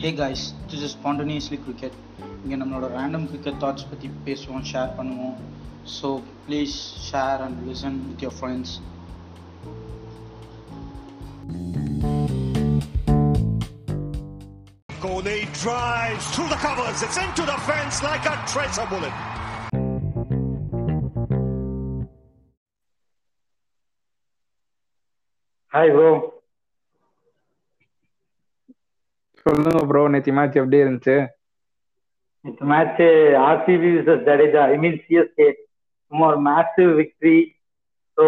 Hey guys this is spontaneously cricket இங்கே நம்மளோட random cricket thoughts பற்றி பேசுவோம் ஷேர் பண்ணுவோம் so please share and listen with your friends Kohli drives through the covers. It's into the fence like a tracer bullet. Hi bro சொல்லுங்க bro நேத்தி match எப்படி இருந்துச்சு? இந்த match RCB versus Jadeja. I mean CSK சும்மா ஒரு massive victory so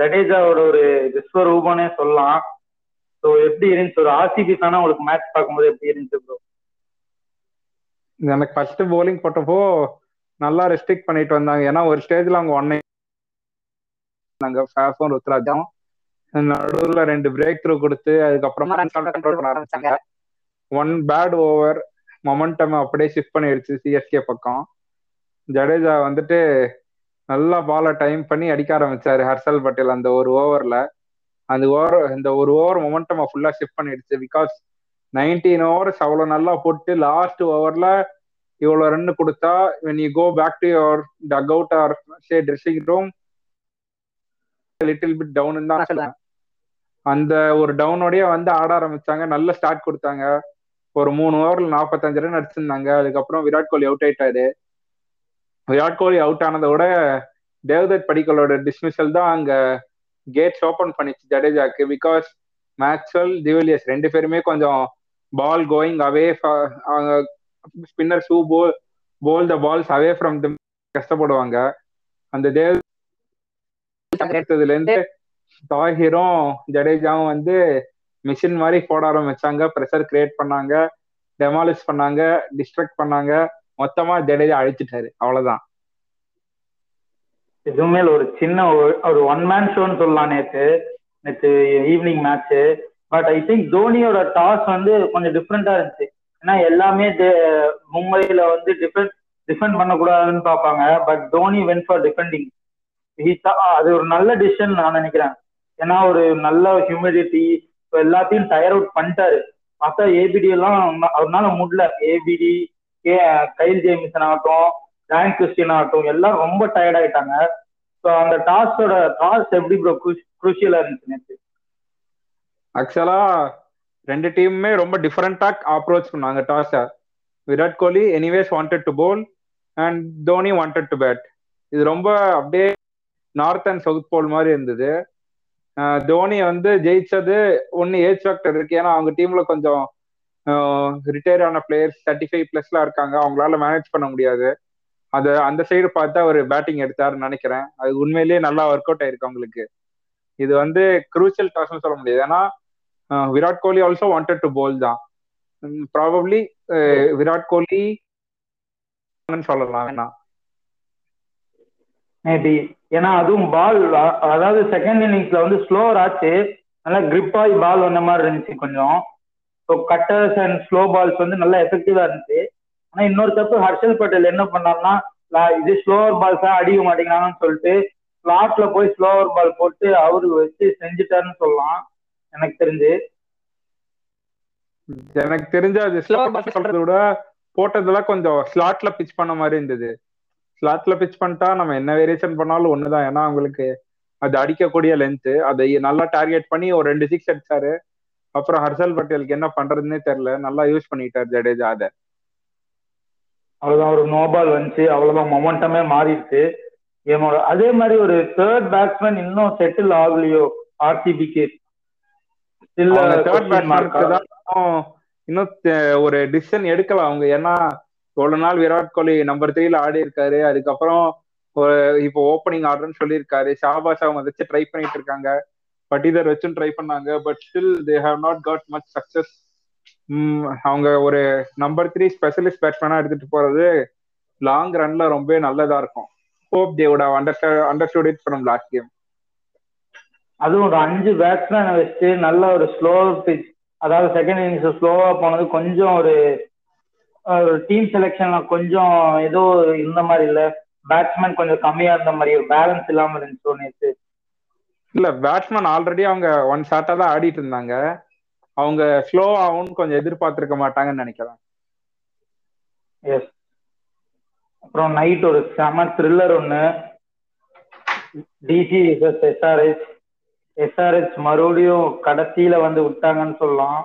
ஜடேஜாவோட ஒரு விஸ்வரூபம்னே சொல்லலாம். So எப்படி இருந்துச்சு? ஒரு ஆர்சிபி தானே உங்களுக்கு மேட்ச் பார்க்கும்போது எப்படி இருந்துச்சு ப்ரோ எனக்கு ஃபர்ஸ்ட் போலிங் போட்டப்போ நல்லா ரெஸ்ட்ரிக்ட் பண்ணிட்டு வந்தாங்க. ஏன்னா ஒரு ஸ்டேஜ்ல அவங்க ஒன் நாங்க ஃபேஃபும் ருத்ராஜும். நடுவுல ரெண்டு பிரேக் த்ரூ கொடுத்து அதுக்கப்புறமா கண்ட்ரோல் பண்ண ஆரம்பிச்சாங்க. ஒன் பேட் ஓவர் மொமெண்டம் அப்படியே ஷிஃப்ட் பண்ணிடுச்சு சிஎஸ்கே பக்கம். ஜடேஜா வந்துட்டு நல்லா பாலை டைம் பண்ணி அடிக்க ஆரம்பிச்சாரு ஹர்ஷல் பட்டேல் அந்த ஒரு ஓவர்ல அந்த ஓவர் இந்த ஒரு ஓவர் மொமெண்டம் ஃபுல்லா ஷிஃப்ட் பண்ணிடுச்சு பிகாஸ் நைன்டீன் ஓவர்ஸ் அவ்வளோ நல்லா போட்டு லாஸ்ட் ஓவர்ல இவ்வளோ ரன் கொடுத்தா when you go back to your dugout or say dressing room little bit down தான் அந்த ஒரு டவுனோடய வந்து ஆட ஆரம்பிச்சாங்க. நல்ல ஸ்டார்ட் கொடுத்தாங்க. ஒரு மூணு ஓவர்ல நாற்பத்தஞ்சு ரன் அடிச்சிருந்தாங்க. அதுக்கப்புறம் விராட் கோலி அவுட் ஆயிட்டாரு. விராட் கோலி அவுட் ஆனதோட தேவதத் படிக்கலோட டிஸ்மிசல் தான் அங்க கேட்ஸ் ஓபன் பண்ணிச்சு ஜடேஜாக்கு. பிகாஸ் மேக்ஸ்வெல் டிவிலியர்ஸ் ரெண்டு பேருமே கொஞ்சம் ball going away spinner should bowl bowl the balls away from the கஷ்டப்படுவாங்க. அந்த தேவ் இருந்து தாகிரும் ஜடேஜாவும் வந்து மிஷின் மாதிரி போட ஆரம்பிச்சாங்க ப்ரெஷர் கிரியேட் பண்ணாங்க டெமாலிஷ் பண்ணாங்க டிஸ்ட்ரக்ட் பண்ணாங்க. மொத்தமா ஜடேஜா அழிச்சிட்டாரு. அவ்வளவுதான். எதுவுமே ஒரு சின்ன ஒரு- ஒரு ஒன் மேன் ஷோன்னு சொல்லலாம் நேத்து. நேத்து evening match but I think தோனியோட toss வந்து கொஞ்சம் டிஃப்ரெண்டா இருந்துச்சு. ஏன்னா எல்லாமே மும்பையில வந்து டிஃபெண்ட் டிஃபெண்ட் பண்ணக்கூடாதுன்னு பார்ப்பாங்க. But Dhoni went for defending அது ஒரு நல்ல டிசிஷன் நான் நினைக்கிறேன். ஏன்னா ஒரு நல்ல ஹியூமிடிட்டி எல்லாத்தையும் டயர் அவுட் பண்ணிட்டாரு. பார்த்தா ஏபிடி எல்லாம் அவனால முடியல. ஏபிடி கே கைல் ஜேமிசன் ஆகட்டும் டேன் கிறிஸ்டின் ஆகட்டும் எல்லாம் ரொம்ப டயர்ட் ஆயிட்டாங்க. ஸோ அந்த டாஸோட டாஸ் எப்படி ப்ரோ குரூஷியலா இருந்துச்சு நேற்று ஆக்சுவலா ரெண்டு டீமுமே ரொம்ப டிஃபரெண்டா அப்ரோச் பண்ணாங்க toss Virat Kohli anyways wanted to bowl and Dhoni wanted to bat இது ரொம்ப அப்படியே நார்த் அண்ட் சவுத் போல் மாதிரி இருந்தது. தோனி வந்து ஜெயிச்சது ஒன்னு ஏஜ் ஃபேக்டர் இருக்கு. ஏன்னா அவங்க டீம்ல கொஞ்சம் ரிட்டையர் ஆன பிளேயர்ஸ் தேர்ட்டி ஃபைவ் பிளஸ்ல இருக்காங்க. அவங்களால மேனேஜ் பண்ண முடியாது. அது அந்த சைடு பார்த்து அவர் பேட்டிங் எடுத்தாருன்னு நினைக்கிறேன். அது உண்மையிலேயே நல்லா ஒர்க் அவுட் ஆயிருக்கு அவங்களுக்கு. இது வந்து குரூசியல் டாஸ்னு சொல்ல முடியாது. ஏன்னா Virat Kohli also wanted to bowl தான். ப்ராபப்ளி விராட் கோலி சொல்லலாம். வேணா மேபி ஏன்னா அதுவும் பால் அதாவது செகண்ட் இன்னிங்ஸ்ல வந்து ஸ்லோவர் ஆச்சு. நல்லா grip ஆகி பால் வந்த மாதிரி இருந்துச்சு கொஞ்சம். So cutters and slow balls வந்து நல்லா எஃபெக்டிவா இருந்துச்சு. ஆனா இன்னொரு தப்பு ஹர்ஷல் பட்டேல் என்ன பண்ணாருன்னா இது ஸ்லோவர் பால்ஸா அடிக்க மாட்டேங்கிறாங்கன்னு சொல்லிட்டு ஸ்லாட்ல போய் ஸ்லோவர் பால் போட்டு அவரு வச்சு செஞ்சுட்டாருன்னு சொல்லலாம். எனக்கு தெரிஞ்சு. எனக்கு தெரிஞ்ச அது ஸ்லோவர் பால் சொல்றதை விட போட்டதெல்லாம் கொஞ்சம் ஸ்லாட்ல பிச் பண்ண மாதிரி இருந்தது. ஸ்லாட்ல பிச் பண்ணிட்டா நம்ம என்ன வேரியேஷன் பண்ணாலும் ஒண்ணுதான். ஏன்னா அவங்களுக்கு அது அடிக்கக்கூடிய லென்த் அதை நல்லா டார்கெட் பண்ணி ஒரு ரெண்டு சிக்ஸ் அடிச்சாரு. அப்புறம் ஹர்ஷல் பட்டேலுக்கு என்ன பண்றதுன்னே தெரியல. நல்லா யூஸ் பண்ணிட்டார் ஜடேஜா அதை. அவ்வளவுதான். ஒரு நோ பால் வந்துச்சு. அவ்வளவுதான். மொமெண்டமே மாறிடுச்சு. கேமோட அதே மாதிரி ஒரு தேர்ட் பேட்ஸ்மேன் இன்னும் செட்டில் ஆகலையோ ஆர்சிபிக்கு தேர்ட் பேட்ஸ்மேனுக்கு தான் இன்னும் ஒரு டிசிஷன் எடுக்கல அவங்க. ஏன்னா இவ்வளவு நாள் விராட் கோலி நம்பர் த்ரீல ஆடி இருக்காரு. அதுக்கப்புறம் இப்போ ஓப்பனிங் ஆடுறேன்னு சொல்லியிருக்காரு. ஷாபாஸ் அவங்க வச்சு ட்ரை பண்ணிட்டு இருக்காங்க. பட்டிதர் வச்சும் ட்ரை பண்ணாங்க. But still they have not got much success அவங்க ஒரு நம்பர் த்ரீ ஸ்பெஷலிஸ்ட் பேட்ஸ்மேனா எடுத்துட்டு போறது லாங் ரன்ல ரொம்ப நல்லதா இருக்கும். Hope தேவோட understand understood it from last game அதுவும் ஒரு அஞ்சு பேட்ஸ்மேனை வச்சு நல்ல ஒரு ஸ்லோ பிச் அதாவது செகண்ட் இன்னிங்ஸ் ஸ்லோவா போனது கொஞ்சம் ஒரு டீம் செலெக்ஷன்ல கொஞ்சம் ஏதோ இருந்த மாதிரி இல்ல. பேட்ஸ்மேன் கொஞ்சம் கம்மியா இருந்த மாதிரி ஒரு பேலன்ஸ் இல்லாம இருந்துச்சு நேற்று இல்ல பேட்ஸ்மேன் ஆல்ரெடி அவங்க ஒன் ஷாட்டா தான் ஆடிட்டு இருந்தாங்க. அவங்க ஸ்லோ ஆகும்னு கொஞ்சம் எதிர்பார்த்திருக்க மாட்டாங்கன்னு நினைக்கிறேன். எஸ் அப்புறம் நைட் ஒரு செம த்ரில்லர் ஒன்று டிசி எஸ்ஆர்எஸ் எஸ்ஆர்எஸ் மறுபடியும் கடைசியில வந்து விட்டாங்கன்னு சொல்லலாம்.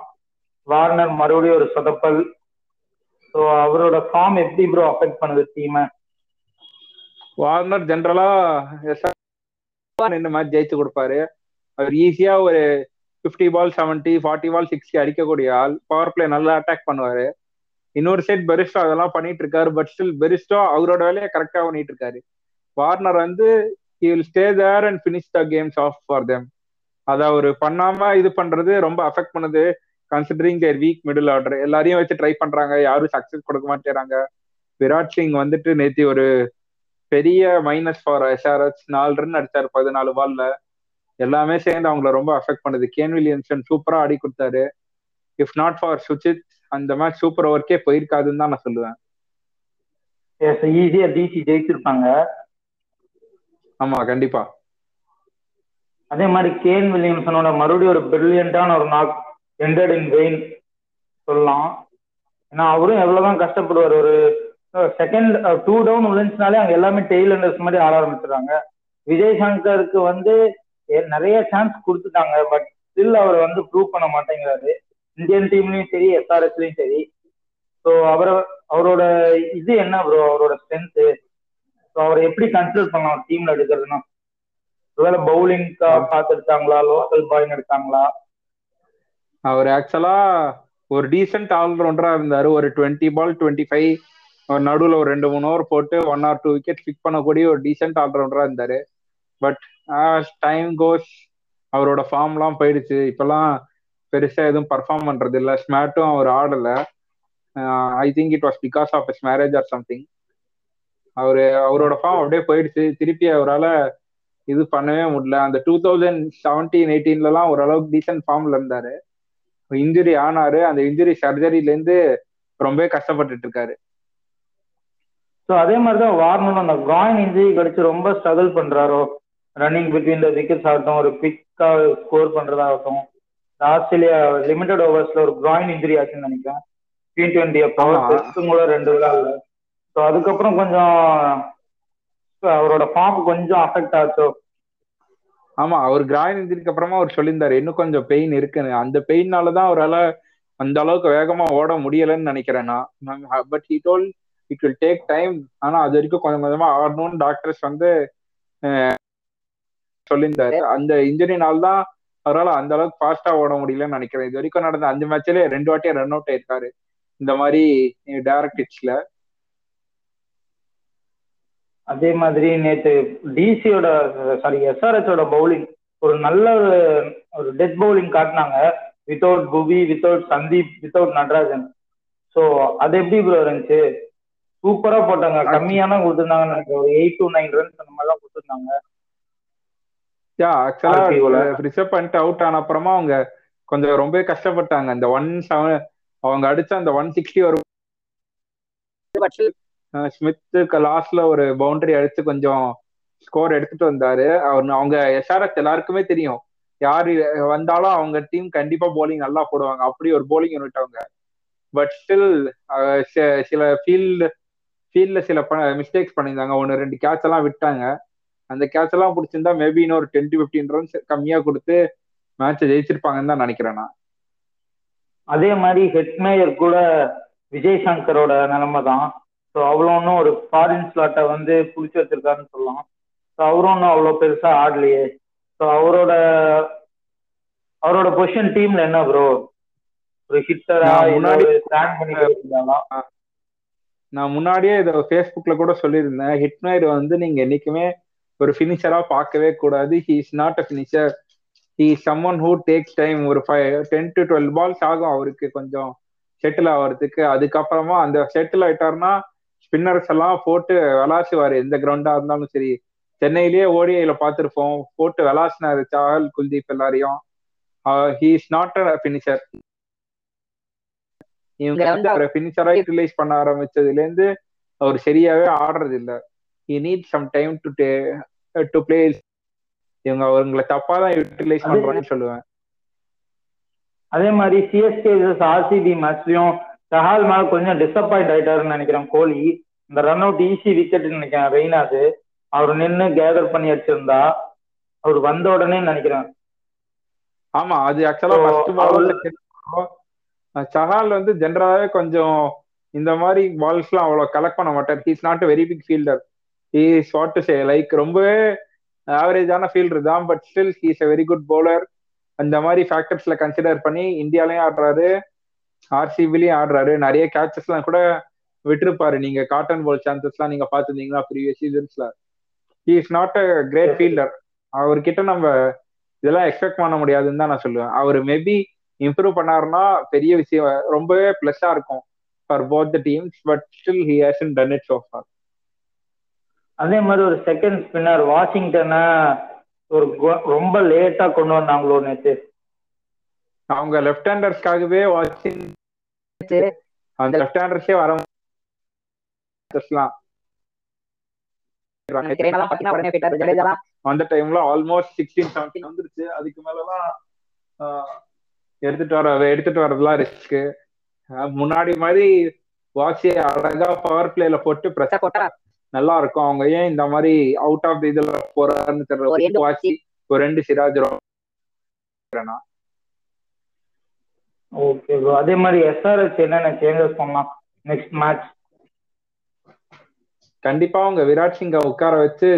வார்னர் மறுபடியும் ஒரு சொதப்பல். ஸோ அவரோட ஃபார்ம் எப்படி ப்ரோ அஃபெக்ட் பண்ணுது டீமை வார்னர் ஜென்ரலா நின்று மேட்ச் ஜெயிச்சு கொடுப்பாரு. அவர் ஈஸியா ஒரு fifty ball seventy forty ball sixty அடிக்கக்கூடிய ஆள். பவர் பிளே நல்லா அட்டாக் பண்ணுவாரு. இன்னொரு சைட் பெரிஸ்டோ அதெல்லாம் பண்ணிட்டு இருக்காரு பட் ஸ்டில் பெரிஸ்டோ அவரோட வேலையை கரெக்டா பண்ணிட்டு இருக்காரு. வார்னர் வந்து he will stay there and finish the games off for them அதை அவர் பண்ணாம இது பண்றது ரொம்ப அஃபெக்ட் பண்ணுது. Considering their weak middle order எல்லாரையும் வச்சு ட்ரை பண்றாங்க. யாரும் சக்சஸ் கொடுக்க மாட்டேறாங்க. விராட் சிங் வந்துட்டு நேத்தி ஒரு பெரிய மைனஸ் ஃபார் எஸ்ஆர்எஸ் நாலு ரன் அடிச்சாரு பதினாலு பால்ல எல்லாமே சேர்ந்து அவங்கள ரொம்ப அஃபெக்ட் பண்ணுது. கேன் வில்லியம்சன் சூப்பரா ஆடி கொடுத்தாரு. இஃப் நாட் ஃபார் சுச்சித் அந்த மேட்ச் சூப்பர் ஓவர்க்கே போயிருக்காதுன்னு தான் நான் சொல்லுவேன். ஈஸியா டிசி ஜெயிச்சிருப்பாங்க. ஆமா கண்டிப்பா. அதே மாதிரி கேன் வில்லியம்சனோட மறுபடியும் ஒரு பிரில்லியண்டான ஒரு நாக் எண்டட் இன் வெயின் சொல்லலாம். ஏன்னா அவரும் எவ்வளவுதான் கஷ்டப்படுவார். ஒரு செகண்ட் டூ டவுன் விழுந்துச்சுனாலே அங்க எல்லாமே டெய்ல் அண்டர்ஸ் மாதிரி ஆட ஆரம்பிச்சிடுறாங்க. விஜய் சங்கருக்கு வந்து நிறைய சான்ஸ் கொடுத்துட்டாங்க. பட் ஸ்டில் அவர் வந்து ப்ரூவ் பண்ண மாட்டேங்கிறாரு. இந்தியன் டீம்லயும் சரி எஸ்ஆர்எஸ்லயும் சரி. ஸோ அவரை அவரோட இது என்ன ப்ரோ அவரோட ஸ்ட்ரென்த்து ஸோ அவரை எப்படி கன்சிடர் பண்ணலாம்? டீம்ல எடுக்கிறதுனா? ஒருவேளை பவுலிங் பார்த்துருக்காங்களா லோக்கல் பாய்னு எடுத்தாங்களா? அவர் ஆக்சுவலா ஒரு டீசென்ட் ஆல்ரவுண்டரா இருந்தாரு. ஒரு டுவெண்ட்டி பால் டுவெண்ட்டி ஃபைவ் ஒரு நடுவில் ஒரு ரெண்டு மூணு ஓவர் போட்டு one or two wicket pick பண்ணக்கூடிய ஒரு டீசென்ட் ஆல்ரவுண்டரா இருந்தாரு. பட் டைம் கோஸ் அவரோட ஃபார்ம்லாம் போயிடுச்சு. இப்பெல்லாம் பெருசா எதுவும் பர்ஃபார்ம் பண்றது இல்ல ஸ்மேட்டும் அவர் ஆடல. I think it was because of his marriage or something அவரு அவரோட ஃபார்ம் அப்படியே போயிடுச்சு. திருப்பி அவரால் இது பண்ணவே முடியல. அந்த டூ தௌசண்ட் செவன்டீன் எயிட்டீன்லலாம் ஓரளவுக்கு டீசென்ட் ஃபார்ம்ல இருந்தாரு. இன்ஜுரி ஆனாரு அந்த இன்ஜுரி சர்ஜரியில இருந்து ரொம்பவே கஷ்டப்பட்டுட்டு இருக்காரு ஸோ அதே மாதிரி தான் வார்னரும் அந்த காயின் இன்ஜுரி கடிச்சு ரொம்ப ஸ்ட்ரகிள் பண்றாரோ ரன்னிங் பிட்வீன் த விக்கெட்ஸ் ஆகட்டும் ஒரு குவிக்கா ஸ்கோர் பண்றதாகட்டும் ஆஸ்திரேலியா லிமிடெட் ஓவர்ஸ்ல ஒரு கிராயின் இன்ஜுரி ஆச்சுன்னு நினைக்கிறேன். டி டுவெண்ட்டி ஆமா. டெஸ்ட்டும் கூட ரெண்டு விழாவில் ஸோ அதுக்கப்புறம் கொஞ்சம் அவரோட ஃபார்ம் கொஞ்சம் அஃபெக்ட் ஆச்சோ ஆமா அவர் கிராயின் இன்ஜுரிக்கு அப்புறமா அவர் சொல்லியிருந்தாரு இன்னும் கொஞ்சம் பெயின் இருக்குன்னு. அந்த பெயின்னாலதான் அவரால் அந்த அளவுக்கு வேகமா ஓட முடியலன்னு நினைக்கிறேன் நான். But he told it will take time ஆனா அது வரைக்கும் கொஞ்சம் கொஞ்சமா ஆடணும்னு டாக்டர்ஸ் வந்து சொல்லியிருந்தாரு. அந்த இன்ஜுரினால தான் அவரால் அந்த அளவுக்கு ஃபாஸ்டா ஓட முடியலன்னு நினைக்கிறேன். இது வரைக்கும் நடந்த அஞ்சு மேட்ச்லயே ரெண்டு வாட்டியா ரன் அவுட் ஆயிருக்காரு. இந்த மாதிரி டேரக்ட் ஹிட்ஸ்ல அதே மாதிரி நேத்து டிசியோட சாரி எஸ்ஆர்எச்சோட பவுலிங் ஒரு நல்ல ஒரு ஒரு டெத் பவுலிங் காட்டினாங்க. Without Bhuvi without Sandeep without Natarajan. So அது எப்படி ப்ரோ இருந்துச்சு? சூப்பரா போட்டாங்க. கம்மியான கொடுத்துருந்தாங்கன்னு நினைக்கிறேன். ஒரு எயிட் டு நைன் ரன்ஸ் அந்த மாதிரி தான் கொடுத்துருந்தாங்க யா ஆக்சுவலா. ரிசர்வ் பண்ணிட்டு அவுட் ஆன அப்புறமா அவங்க கொஞ்சம் ரொம்ப கஷ்டப்பட்டாங்க. அந்த ஒன் செவன் அவங்க அடிச்ச அந்த ஒன் சிக்ஸ்டி ஒரு ஸ்மித்து லாஸ்ட்ல ஒரு பவுண்டரி அடிச்சு கொஞ்சம் ஸ்கோர் எடுத்துட்டு வந்தாரு. அவர் அவங்க எஸ்ஆர்எஸ் எல்லாருக்குமே தெரியும். யாரு வந்தாலும் அவங்க டீம் கண்டிப்பா போலிங் நல்லா போடுவாங்க. அப்படி ஒரு போலிங் யூனிட் அவங்க. பட் ஸ்டில் சில ஃபீல்டு ஃபீல்ட்ல சில மிஸ்டேக்ஸ் பண்ணியிருந்தாங்க. ஒன்று ரெண்டு கேட்ச் எல்லாம் விட்டாங்க. அந்த கேட்ச் எல்லாம் பிடிச்சிருந்தா மேபி இன்னொரு டென் டு ஃபிஃப்டீன் ரன்ஸ் கம்மியா கொடுத்து மேட்சை ஜெயிச்சிருப்பாங்கன்னு தான் நினைக்கிறேன் நான். அதே மாதிரி ஹெட்மேயர் கூட விஜய் சங்கரோட நிலைமை தான். ஸோ அவ்வளோ ஒன்றும் ஒரு ஃபாரின் ஸ்லாட்டை வந்து பிடிச்சி வச்சிருக்காருன்னு சொல்லலாம். ஸோ அவரும் ஒன்றும் அவ்வளோ பெருசா ஆடலையே. ஸோ அவரோட அவரோட பொசிஷன் டீம்ல என்ன ப்ரோ ஒரு ஹிட்டரா முன்னாடி- ஸ்டாண்ட் பண்ணி நான் முன்னாடியே இதை ஃபேஸ்புக்ல கூட சொல்லியிருந்தேன். ஹிட்மேர் வந்து நீங்க என்னைக்குமே ஒரு ஃபினிஷரா பார்க்கவே கூடாது. He is not a finisher he someone who takes time ஒரு five ten to twelve balls ஆகும் அவருக்கு கொஞ்சம் செட்டில் ஆகிறதுக்கு அதுக்கப்புறமா அந்த செட்டில் ஆயிட்டாருன்னா ஸ்பின்னர்ஸ் எல்லாம் போட்டு விளாசுவாரு எந்த கிரவுண்டா இருந்தாலும் சரி. சென்னையிலேயே ஓடிஐல பார்த்துருப்போம். போட்டு விளாசினாரு சாஹல் குல்தீப் எல்லாரையும். He is not a finisher இவங்க வந்து அவரை ஃபினிஷரா யூட்டிலைஸ் பண்ண ஆரம்பிச்சதுல இருந்து அவர் சரியாவே ஆடுறது இல்ல he need some time to to play இவங்க அவங்களை தப்பா தான் யூட்டிலைஸ் பண்றாங்கன்னு சொல்லுவேன். அதே மாதிரி சிஎஸ்கே ஆர்சிபி மேட்ச்லயும் சஹால் மேல கொஞ்சம் டிசப்பாயிண்ட் ஆயிட்டாருன்னு நினைக்கிறேன் கோலி. இந்த ரன் அவுட் ஈஸி விக்கெட் நினைக்கிறேன் ரெய்னாது. அவர் நின்று கேதர் பண்ணி அடிச்சிருந்தா அவர் வந்த உடனே நினைக்கிறேன். ஆமா அது ஆக்சுவலா ஃபர்ஸ்ட் பால் சஹால் வந்து ஜென்ரலாவே கொஞ்சம் இந்த மாதிரி பால்ஸ்லாம் அவ்வளவு கலெக்ட் பண்ண மாட்டார். He's not very big fielder he what to say like ரொம்பவே ஆவரேஜான ஃபீல்டர் தான் but still he's a very good bowler. அந்த மாதிரி ஃபேக்டர்ஸ்ல கன்சிடர் பண்ணி இந்தியாலயும் ஆடுறாரு. ஆர்சிபிலையும் ஆடுறாரு. நிறைய கேச்சஸ்லாம் கூட விட்டுருப்பாரு. நீங்க காட்டன் பால் சான்சஸ்லாம் நீங்க பார்த்துருந்தீங்களா previous சீசன்ஸ்ல is not a great fielder அவர்கிட்ட நம்ம இதெல்லாம் எக்ஸ்பெக்ட் பண்ண முடியாதுன்னு தான் நான் சொல்லுவேன். அவர் மேபி இம்ப்ரூவ் பண்ணாருன்னா பெரிய விஷயம். ரொம்பவே பிளஸ்ஸா இருக்கும் for both the teams but still he hasn't done it so far அதே மாதிரி ஒரு செகண்ட் ஸ்பின்னர் வாஷிங்டனை ஒரு ரொம்ப லேட்டா கொண்டு வந்தாங்களோ நேற்று அவங்க லெஃப்ட் ஹேண்டர்ஸ்க்காகவே வாட்சிங் அந்த லெஃப்ட் ஹேண்டர்ஸே வர அந்த டைம்ல ஆல்மோஸ்ட் சிக்ஸ்டீன் செவன்டீன் வந்துருச்சு. அதுக்கு மேலலாம் எடுத்துட்டு வர எடுத்துட்டு வரதுலாம் ரிஸ்க் முன்னாடி மாதிரி வாட்சியை அழகா பவர் பிளேல போட்டு பிரச்சனை போட்டா? நல்லா இருக்கும் அவங்க ஏன் இந்த மாதிரி அவுட் ஆஃப் இதுல போறாருன்னு தெரியல. வாட்சி ஒரு ரெண்டு சிராஜ் ஓகே ப்ரோ அதே மாதிரி எஸ்ஆர்எச் என்னென்ன சேஞ்சஸ் பண்ணலாம் நெக்ஸ்ட் மேட்ச் கண்டிப்பா அவங்க விராட் சிங்கை உட்கார வச்சு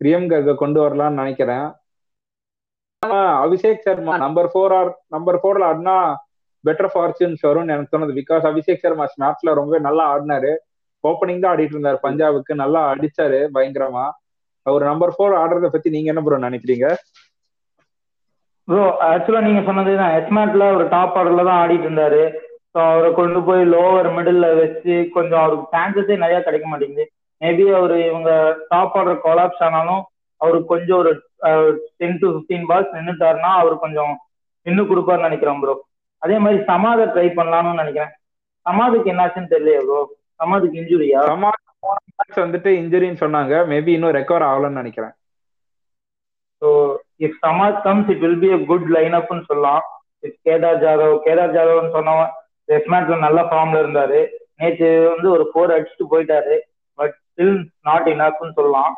பிரியம் கர்க கொண்டு வரலாம்னு நினைக்கிறேன். Abhishek Sharma number four or number ஃபோர்ல ஆடினா பெட்டர் ஃபார்ச்சூன்ஸ் வரும்னு எனக்கு தோணுது. பிகாஸ் அபிஷேக் சர்மா மேட்ச்ல ரொம்ப நல்லா ஆடினாரு. ஓப்பனிங் தான் ஆடிட்டு இருந்தாரு பஞ்சாபுக்கு. நல்லா அடிச்சாரு பயங்கரமா. அவர் நம்பர் ஃபோர் ஆடுறத பத்தி நீங்க என்ன ப்ரோ நினைக்கிறீங்க? ப்ரோ ஆக்சுவலா நீங்க சொன்னது தான். எஸ்மேட்ல ஒரு டாப் ஆர்டர்ல தான் ஆடிட்டு இருந்தாரு. ஸோ அவரை கொண்டு போய் லோவர் மிடில் வச்சு கொஞ்சம் அவருக்கு சான்சஸே நிறைய கிடைக்க மாட்டேங்குது. மேபி அவர் இவங்க டாப் ஆர்டர் கொலாப்ஸ் ஆனாலும் அவருக்கு கொஞ்சம் ஒரு டென் டு ஃபிஃப்டீன் பால்ஸ் நின்றுட்டாருன்னா அவர் கொஞ்சம் நின்று கொடுப்பாருன்னு நினைக்கிறேன் ப்ரோ அதே மாதிரி சமாதை ட்ரை பண்ணலாம்னு நினைக்கிறேன். சமாதுக்கு என்னாச்சுன்னு தெரியலையே ப்ரோ சமாதுக்கு இன்ஜுரியா சமாத் வந்துட்டு இன்ஜுரின்னு சொன்னாங்க. மேபி இன்னும் ரெக்கவர் ஆகலன்னு நினைக்கிறேன். So if Samad comes it will be a good line அப்னு சொல்லலாம். இஃப் கேதார் ஜாதவ் கேதார் ஜாதவ்னு சொன்னவன் டெஸ்ட் மேட்ச்ல நல்ல ஃபார்ம்ல இருந்தாரு. நேற்று வந்து ஒரு ஃபோர் அடிச்சுட்டு போயிட்டாரு. பட் ஸ்டில் நாட் இனஃப்னு சொல்லலாம்.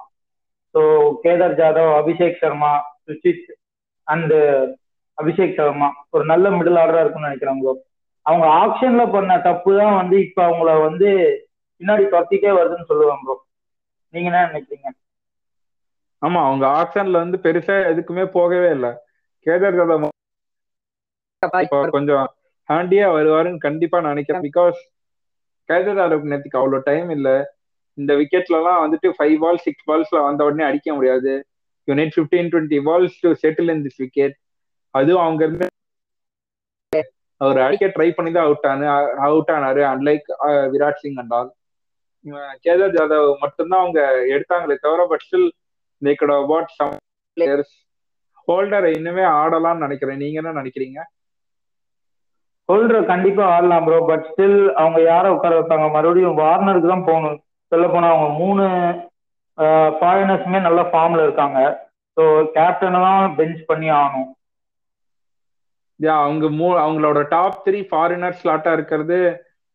ஸோ கேதார் ஜாதவ் அபிஷேக் சர்மா சுஷித் அண்ட் அபிஷேக் சர்மா ஒரு நல்ல மிடில் ஆர்டரா இருக்கும்னு நினைக்கிறேன் ப்ரோ அவங்க ஆப்ஷன்ல பண்ண தப்பு தான் வந்து இப்ப அவங்கள வந்து பின்னாடி துரத்திட்டே வருதுன்னு சொல்லுவேன் ப்ரோ நீங்க என்ன நினைக்கிறீங்க? ஆமா அவங்க ஆக்ஷன்ல வந்து பெருசா எதுக்குமே போகவே இல்லை. கேதார் ஜாதவ் கொஞ்சம் ஹேண்டியா வருவாருன்னு கண்டிப்பா நினைக்கிறேன். பிகாஸ் கேதர் ஜாதவுக்கு நேற்றுக்கு அவ்வளோ டைம் இல்ல. இந்த விக்கெட்ல எல்லாம் வந்துட்டு ஃபைவ் பால் சிக்ஸ் பால்ஸ்ல வந்த உடனே அடிக்க முடியாது. You need fifteen twenty balls to settle in this wicket அதுவும் அவங்க இருந்து அவர் அடிக்க ட்ரை பண்ணி தான் அவுட் ஆனு அவுட் ஆனாரு. Unlike Virat Singh and all. Kedar Jadhav மட்டும்தான் அவங்க எடுத்தாங்களே தவிர but still they could have bought some players. Holder இன்னுமே ஆடலாம்னு நினைக்கிறேன். நீங்க என்ன நினைக்கிறீங்க? ஹோல்டர் கண்டிப்பா ஆடலாம் ப்ரோ பட் ஸ்டில் அவங்க யாரை உட்கார வைப்பாங்க? மறுபடியும் வார்னருக்கு தான் போகணும். சொல்ல போனா அவங்க மூணு ஃபாரினர்ஸுமே நல்ல ஃபார்ம்ல இருக்காங்க. ஸோ கேப்டனை தான் பெஞ்ச் பண்ணி ஆகணும். Yeah, அவங்க மூ அவங்களோட டாப் த்ரீ ஃபாரினர் ஸ்லாட்டா இருக்கிறது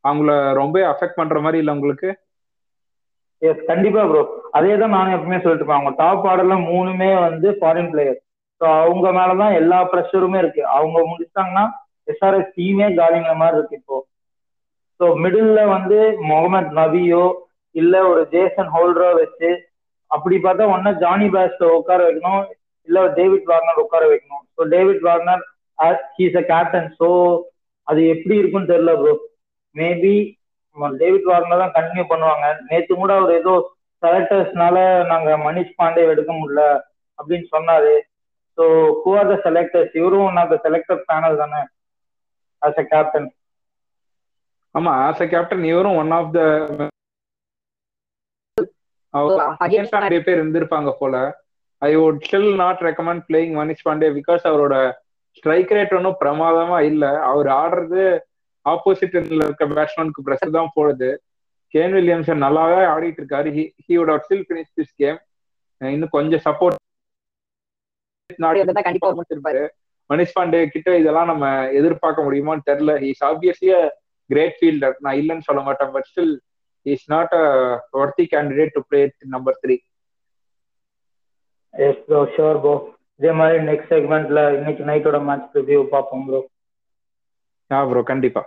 அவங்கள ரொம்ப அஃபெக்ட் பண்ற மாதிரி இல்ல உங்களுக்கு? எஸ் கண்டிப்பா ப்ரோ அதே தான் நானும் எப்பவுமே சொல்லிட்டு இருப்பேன். அவங்க டாப் ஆர்டர்ல மூணுமே வந்து ஃபாரின் பிளேயர் ஸோ அவங்க மேலதான் எல்லா ப்ரெஷருமே இருக்கு. அவங்க முடிச்சிட்டாங்கன்னா எஸ்ஆர்எஸ் டீமே காலிங்கிற மாதிரி இருக்கு இப்போ. ஸோ மிடில்ல வந்து முகமது நபியோ இல்ல ஒரு ஜேசன் ஹோல்டரோ வச்சு அப்படி பார்த்தா ஒன்னா ஜானி பேஸ்ட உட்கார வைக்கணும். இல்ல டேவிட் வார்னர் உட்கார வைக்கணும். So David Warner he's a captain so அது எப்படி இருக்குன்னு தெரியல ப்ரோ மேபி டேவிட் வார்னர் தான் கண்டினியூ பண்ணுவாங்க. நேத்து கூட அவர் ஏதோ செலக்டர்ஸ்னால நாங்க மனிஷ் பாண்டே எடுக்க முடியல அப்படின்னு சொன்னாரு. So who are the selectors இவரும் த செலக்டர் பேனல் தானே ஆஸ் அ கேப்டன் ஆமா ஆஸ் அ கேப்டன் இவரும் ஒன் ஆஃப் த நிறைய பேர் இருந்திருப்பாங்க போல. I would still not recommend playing Manish Pandey because அவரோட ஸ்ட்ரைக் ரேட் ஒன்றும் பிரமாதமா இல்ல. அவர் ஆடுறது ஆப்போசிட் இருக்க பேட்ஸ்மேனுக்கு பிரஷர் தான் போடுது. கேன் வில்லியம்சன் நல்லாவே ஆடிட்டு இருக்காரு. He would have still finish this game இன்னும் கொஞ்சம் சப்போர்ட் மனிஷ் பாண்டே கிட்ட இதெல்லாம் நம்ம எதிர்பார்க்க முடியுமான்னு தெரியல. இஸ் ஆப்வியஸ்லி கிரேட் ஃபீல்டர் நான் இல்லைன்னு சொல்ல மாட்டேன் but still is not a worthy candidate to play number three yes bro sure bro இதே மாதிரி நெக்ஸ்ட் செக்மெண்ட்ல இன்னைக்கு நைட்டோட மேட்ச் ரிவ்யூ பார்ப்போம் ப்ரோ ஆ ப்ரோ கண்டிப்பா.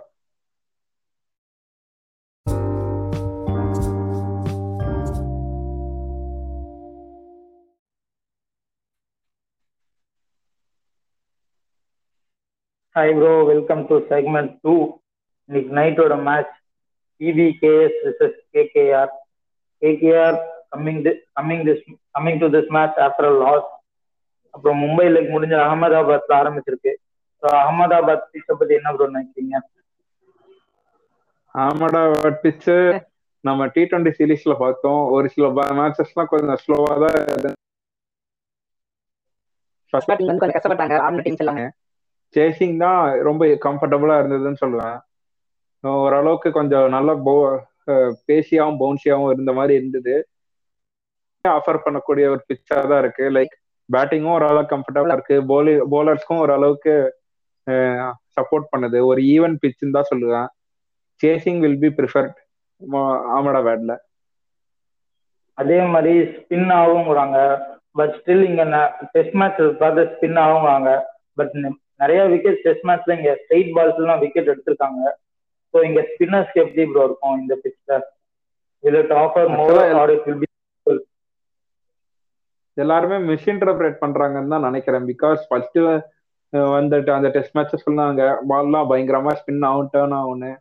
Hi bro welcome to segment two இன்னைக்கு நைட்டோட match PBKS versus KKR KKR coming coming this coming to this match after loss அப்புறம் மும்பை லெக் முடிஞ்ச அகமதாபாத்ல ஆரம்பிச்சிருக்கு. அகமதாபாத் பிச்சை பத்தி என்ன ப்ரோ நினைக்கிறீங்க? அகமதாபாத் பிச்சு நம்ம டி டுவெண்ட்டி சீரீஸ்ல பார்த்தோம். ஒரு சில மேட்சஸ்லாம் கொஞ்சம் ஸ்லோவா தான் எல்லாமே. சேசிங் தான் ரொம்ப கம்ஃபர்டபுளா இருந்ததுன்னு சொல்லுவேன். ஓரளவுக்கு கொஞ்சம் நல்ல போ பேசியாவும் பவுன்சியாவும் இருந்த மாதிரி இருந்தது. ஆஃபர் பண்ணக்கூடிய ஒரு பிச்சா தான் இருக்கு. லைக் பேட்டிங்கும் ஓரளவுக்கு கம்ஃபர்டபுளா இருக்கு. போலி போலர்ஸ்க்கும் ஓரளவுக்கு சப்போர்ட் பண்ணுது. ஒரு ஈவன் பிச்சுன்னு தான் சொல்லுவேன். சேசிங் வில் பி ப்ரிஃபர்ட் ஆமடாபாத்ல அதே மாதிரி ஸ்பின் ஆகுங்கிறாங்க பட் ஸ்டில் இங்க டெஸ்ட் மேட்ச் பார்த்து ஸ்பின் ஆகுங்கிறாங்க பட் நிறைய விக்கெட் டெஸ்ட் மேட்ச்ல இங்க ஸ்ட்ரைட் பால்ஸ்லாம் விக்கெட் எடுத்திருக்காங்க. ஸோ இங்க ஸ்பின்னர்ஸ்க்கு எப்படி ப்ரோ இருக்கும் இந்த பிச்ல will it offer more or it will be எல்லாருமே மிஸ்இன்டர்பிரேட் பண்றாங்கன்னு தான் நினைக்கிறேன். பிகாஸ் ஃபர்ஸ்ட் வந்துட்டு அந்த டெஸ்ட் மேட்ச் சொன்னாங்க. பால்லாம் பயங்கரமா ஸ்பின் ஆகும் டேர்ன் ஆகும்னு.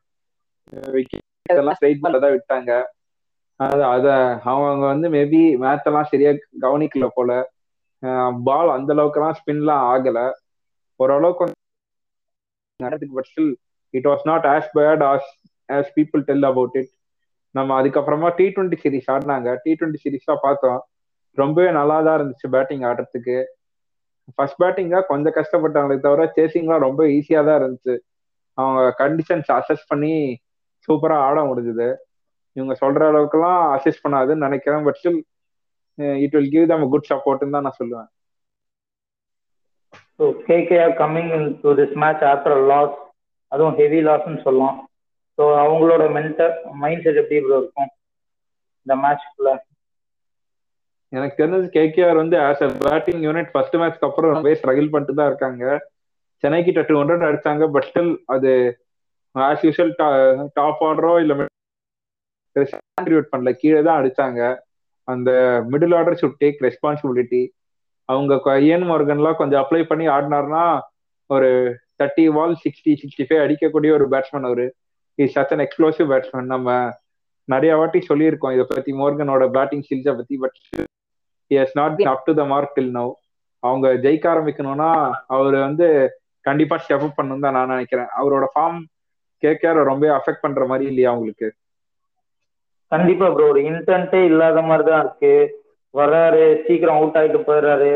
விக்கெட் எல்லாம் ஸ்ட்ரைட் பால்ல தான் விட்டாங்க. அது அத அவங்க வந்து மேபி மேட்ச் எல்லாம் சரியா கவனிக்கல போல. பால் அந்த அளவுக்குலாம் ஸ்பின்லாம் ஆகல. ஓரளவுக்கு நடந்துக்கு but still it was not as bad as as people tell about it நம்ம அதுக்கப்புறமா டி ட்வெண்ட்டி சீரிஸ் ஆடினாங்க. டி ட்வெண்ட்டி சீரிஸா பார்த்தோம். ரொம்பவே நல்லா தான் இருந்துச்சு பேட்டிங் ஆடுறதுக்கு. ஃபர்ஸ்ட் பேட்டிங்கா கொஞ்சம் கஷ்டப்பட்டாங்களே தவிர சேசிங்லாம் ரொம்ப ஈஸியா தான் இருந்துச்சு. அவங்க கண்டிஷன்ஸ் அசஸ் பண்ணி சூப்பரா ஆட முடிஞ்சுது. இவங்க சொல்ற அளவுக்குலாம் அசஸ் பண்ணாதுன்னு நினைக்கிறேன் but still it will give them good சப்போர்ட்னு தான் நான் சொல்லுவேன். So KKR coming in to this match after loss அதுவும் ஹெவி லாஸ்ன்னு சொல்லலாம். ஸோ அவங்களோட மென்டல் மைண்ட் செட் எப்படி இருக்கும்? இந்த மேட்ச்க்குள்ள எனக்கு தெரிஞ்சது கேகேஆர் வந்து as a batting unit first மேட்ச்க்கு அப்புறம் ரொம்பவே ஸ்ட்ரகிள் பண்ணிட்டு தான் இருக்காங்க. சென்னை கிட்ட டூ ஹண்ட்ரட் அடிச்சாங்க பட் ஸ்டில் அது ஆஸ் யூஷுவல் டாப் ஆர்டரோ இல்ல கான்ட்ரிபியூட் பண்ணல. கீழே தான் அடிச்சாங்க. அந்த middle order should take responsibility அவங்க ஏன் மார்கன்லாம் கொஞ்சம் அப்ளை பண்ணி ஆடினார்னா ஒரு thirty ball sixty sixty five அடிக்கக்கூடிய ஒரு பேட்ஸ்மேன் அவரு. Is such an explosive batsman நம்ம நிறைய வாட்டி சொல்லியிருக்கோம் இதை பத்தி மோர்கனோட பேட்டிங் ஸ்கில்ஸை பத்தி but is not up to the mark till now அவங்க ஜெயிக்க ஆரம்பிக்கணும்னா அவர் வந்து கண்டிப்பா ஸ்டெப் அப் பண்ணணும் தான் நான் நினைக்கிறேன். அவரோட ஃபார்ம் கேகேஆர் ரொம்ப அஃபெக்ட் பண்ற மாதிரி இல்லையா அவங்களுக்கு கண்டிப்பா ப்ரோ ஒரு இன்டென்ட்டே இல்லாத மாதிரி தான் இருக்கு. வர்றாரு சீக்கிரம் அவுட் ஆயிட்டு போயிடுறாரு.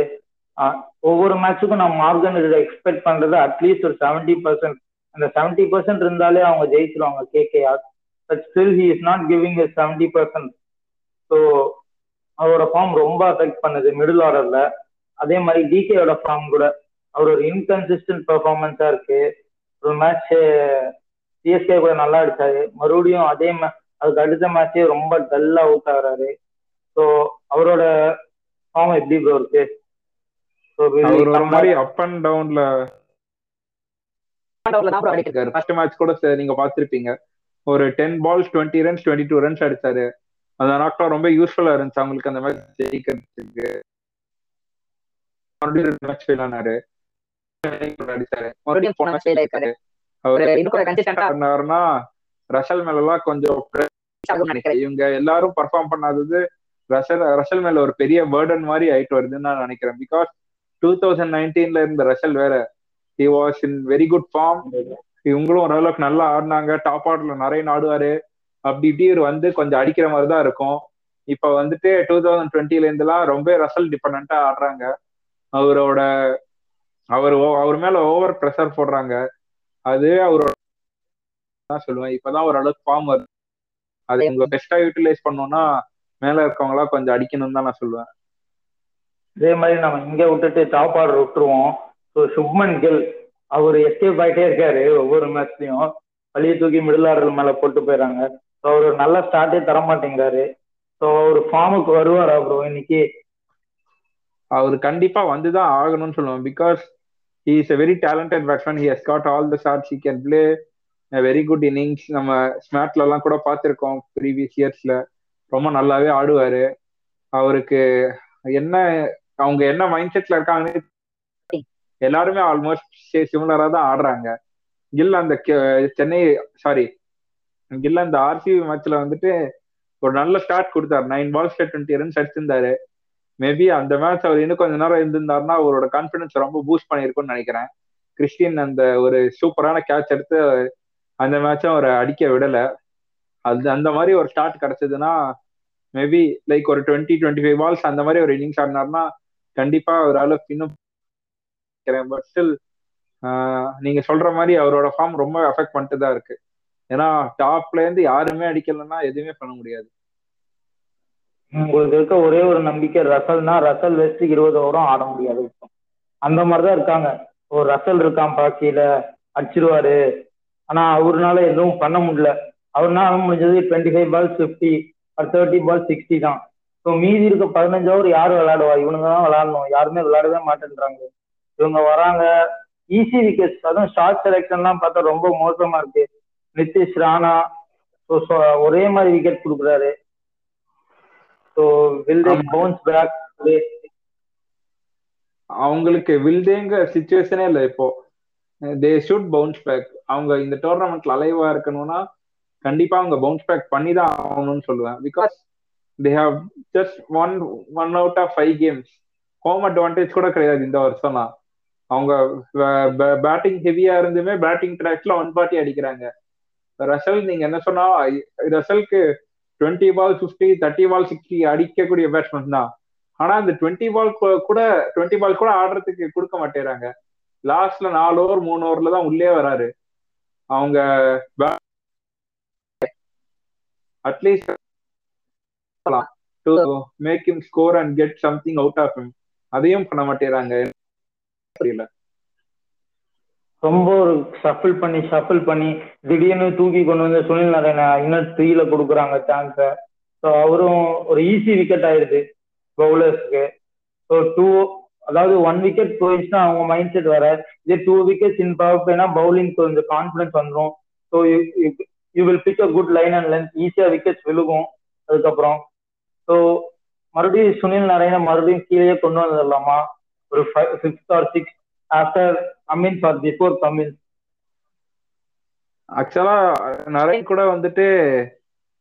ஒவ்வொரு மேட்சுக்கும் நான் மார்கன் இதை எக்ஸ்பெக்ட் பண்றது அட்லீஸ்ட் ஒரு செவன்டி பர்சன்ட் அந்த செவன்டி பர்சன்ட் இருந்தாலே அவங்க ஜெயிச்சிருவாங்க KKR but still he is not giving seventy percent so அவரோட ஃபார்ம் ரொம்ப அஃபெக்ட் பண்ணுது மிடில் ஆர்டர்ல அதே மாதிரி டிகேயோட ஃபார்ம் கூட. அவர் ஒரு இன்கன்சிஸ்டன்ட் பெர்ஃபார்மன்ஸா இருக்கு. ஒரு மேட்ச் சிஎஸ்கே கூட நல்லா அடிச்சாரு. மறுபடியும் அதே அதுக்கு அடுத்த மேட்சே ரொம்ப டல்லா அவுட் ஆகுறாரு. ஸோ அவரோட ஃபார்ம் எப்படி ப்ரோ இருக்கு? மாதிரி அப் அண்ட் டவுன்ல ஃபர்ஸ்ட் மேட்ச் கூட நீங்க பாத்திருப்பீங்க ஒரு ten balls twenty runs twenty two runs அடிச்சாரு. அந்த நாட்கள் ரொம்ப யூஸ்ஃபுல்லா இருந்துச்சு. அவங்களுக்கு அந்த மேட்ச் ஜெயிக்கிறதுக்கு. மறுபடியும் ரெண்டு மேட்ச் ஃபெயில் ஆனாரு. அடிச்சாரு கொஞ்சம் இவங்க எல்லாரும் பர்ஃபார்ம் பண்ணாதது ரசல் ரசல் மேல ஒரு பெரிய பேர்டன் மாதிரி ஆயிட்டு வருதுன்னு நான் நினைக்கிறேன். பிகாஸ் டூ தௌசண்ட் நைன்டீன்ல இருந்த ரசல் வேற he was in very good form இவங்களும் ஓரளவுக்கு நல்லா ஆடினாங்க. டாப் ஆர்டர்ல நிறைய ஆடுவாரு அப்படி இப்படி வந்து கொஞ்சம் அடிக்கிற மாதிரி தான் இருக்கும். இப்ப வந்துட்டு டூ தௌசண்ட் டுவெண்ட்டில இருந்துலாம் ரொம்ப ரசல் டிபெண்டா ஆடுறாங்க. அவரோட அவர் அவர் மேல ஓவர் ப்ரெஷர் போடுறாங்க. அது அவரோட தான் சொல்லுவேன். இப்பதான் ஓரளவுக்கு ஃபார்ம் வருது. அது உங்க பெஸ்டா யூட்டிலைஸ் பண்ணோம்னா மேல இருக்கவங்களா கொஞ்சம் அடிக்கணும்னு தான் நான் சொல்லுவேன். இதே மாதிரி நம்ம இங்க விட்டுட்டு டாப் ஆர்டர் விட்டுருவோம். ஸோ சுப்மன் கில் அவர் எஸ்கேப் ஆயிட்டே இருக்காரு ஒவ்வொரு மேட்ச்லயும் வழியை தூக்கி மிடில் ஆர்டர் மேல போட்டு போயிடறாங்க. ஸோ அவர் நல்ல ஸ்டார்ட்டே தர மாட்டேங்கிறாரு ஸோ அவர் ஃபார்முக்கு வருவாரா ப்ரோ இன்னைக்கு? அவர் கண்டிப்பா வந்துதான் ஆகணும்னு சொல்லுவோம் because he is a very talented batsman he has got all the shots he can play very good innings நம்ம ஸ்மார்ட்ல எல்லாம் கூட பார்த்திருக்கோம் ப்ரீவியஸ் இயர்ஸ்ல ரொம்ப நல்லாவே ஆடுவாரு. அவருக்கு என்ன அவங்க என்ன மைண்ட் செட்ல இருக்காங்கன்னு எல்லாருமே ஆல்மோஸ்ட் சிமிலரா தான் ஆடுறாங்க. கில் அந்த சென்னை சாரி இல்ல இந்த ஆர்சிபி மேட்ச்ல வந்துட்டு ஒரு நல்ல ஸ்டார்ட் கொடுத்தாரு. நைன் பால்ஸ் டுவெண்ட்டி ரன்ஸ் அடிச்சிருந்தாரு. மேபி அந்த மேட்ச் அவர் இன்னும் கொஞ்ச நேரம் இருந்திருந்தாருன்னா அவரோட கான்பிடன்ஸ் ரொம்ப பூஸ்ட் பண்ணியிருக்கும்னு நினைக்கிறேன். கிறிஸ்டின் அந்த ஒரு சூப்பரான கேட்ச் எடுத்து அந்த மேட்சும் அவரை அடிக்க விடல. அது அந்த மாதிரி ஒரு ஸ்டார்ட் கிடைச்சதுன்னா மேபி லைக் ஒரு டுவெண்ட்டி டுவெண்ட்டி ஃபைவ் பால்ஸ் அந்த மாதிரி ஒரு இன்னிங்ஸ் ஆடினார்னா கண்டிப்பா அவரால் இன்னும் பட் ஸ்டில் நீங்க சொல்ற மாதிரி அவரோட ஃபார்ம் ரொம்ப அஃபெக்ட் பண்ணிட்டு தான் இருக்கு. ஏன்னா டாப்ல இருந்து யாருமே அடிக்கலைன்னா எதுவுமே பண்ண முடியாது. உங்களுக்கு இருக்க ஒரே ஒரு நம்பிக்கை ரசல்னா ரசல் வெஸ்ட் இருபது ஓவரும் ஆட முடியாது இப்போ. அந்த மாதிரிதான் இருக்காங்க. ஒரு ரசல் இருக்கான் பாக்கியில அடிச்சிருவாரு. ஆனா அவருனால எதுவும் பண்ண முடியல. அவர்னால முடிஞ்சது டுவெண்ட்டி ஃபைவ் பால் ஃபிஃப்டி ஒரு தேர்ட்டி பால் சிக்ஸ்டி தான். ஸோ மீதி இருக்க பதினஞ்சு ஓவர் யார் விளையாடுவா? இவனுங்க தான் விளையாடணும். யாருமே விளையாடவே மாட்டேன்றாங்க. இவங்க வராங்க. ஈஸி விக்கெட்ஸ் அதுவும் ஷார்ட் செலெக்ஷன்லாம் பார்த்தா ரொம்ப மோசமா இருக்கு. நிதிஷ் ராணா ஒரே மாதிரி விக்கெட் கொடுக்குறாரு. So will they. Bounce back அவங்களுக்கு வில்டேங்க சுச்சுவேஷனே இல்லை இப்போ. தே ஷுட் பவுன்ஸ் பேக் அவங்க இந்த டோர்னமெண்ட்ல அலைவா இருக்கணும்னா கண்டிப்பா அவங்க பவுன்ஸ் பேக் பண்ணி தான் ஆகணும்னு சொல்லுவேன். Because they have just one one out of five games home advantage கூட கிடையாது இந்த வருஷம்லாம். அவங்க பேட்டிங் ஹெவியா இருந்துமே பேட்டிங் ட்ராக்ல ஒன் பார்ட்டி அடிக்கிறாங்க. ரசல் நீங்க என்ன சொன்னா ரசலுக்கு twenty ball fifty thirty ball sixty அடிக்கக்கூடிய பேட்ஸ்மேன் தான். ஆனா அந்த டுவெண்ட்டி பால் கூட டுவெண்ட்டி பால் கூட ஆடுறதுக்கு கொடுக்க மாட்டேறாங்க. லாஸ்ட்ல நாலு ஓவர் மூணு ஓவர்ல தான் உள்ளே வராரு. அவங்க at least to make him score and get something out of him அதையும் பண்ண மாட்டேறாங்க. புரியல ரொம்ப ஒரு ஷஃபிள் பண்ணி ஷஃபிள் பண்ணி திடீர்னு தூக்கி கொண்டு வந்து சுனில் நாராயண இன்னும் த்ரீல கொடுக்குறாங்க சான்ஸை ஸோ அவரும் ஒரு ஈஸி விக்கெட் ஆயிடுது பவுலர்ஸ்க்கு ஸோ டூ அதாவது ஒன் விக்கெட் போயிடுச்சுன்னா அவங்க மைண்ட் செட் வர இதே டூ விக்கெட்ஸ் இன் பவர் பிளேனா பவுலிங் கொஞ்சம் கான்ஃபிடன்ஸ் வந்துடும் so you will pick a good line and length ஈஸியாக விக்கெட்ஸ் விழுகும் அதுக்கப்புறம். ஸோ மறுபடியும் சுனில் நாராயண மறுபடியும் கீழே கொண்டு வந்துடலாமா? ஒரு five fifth or six after Cummins or before Cummins ஆக்சுவலா நிறைய கூட வந்துட்டு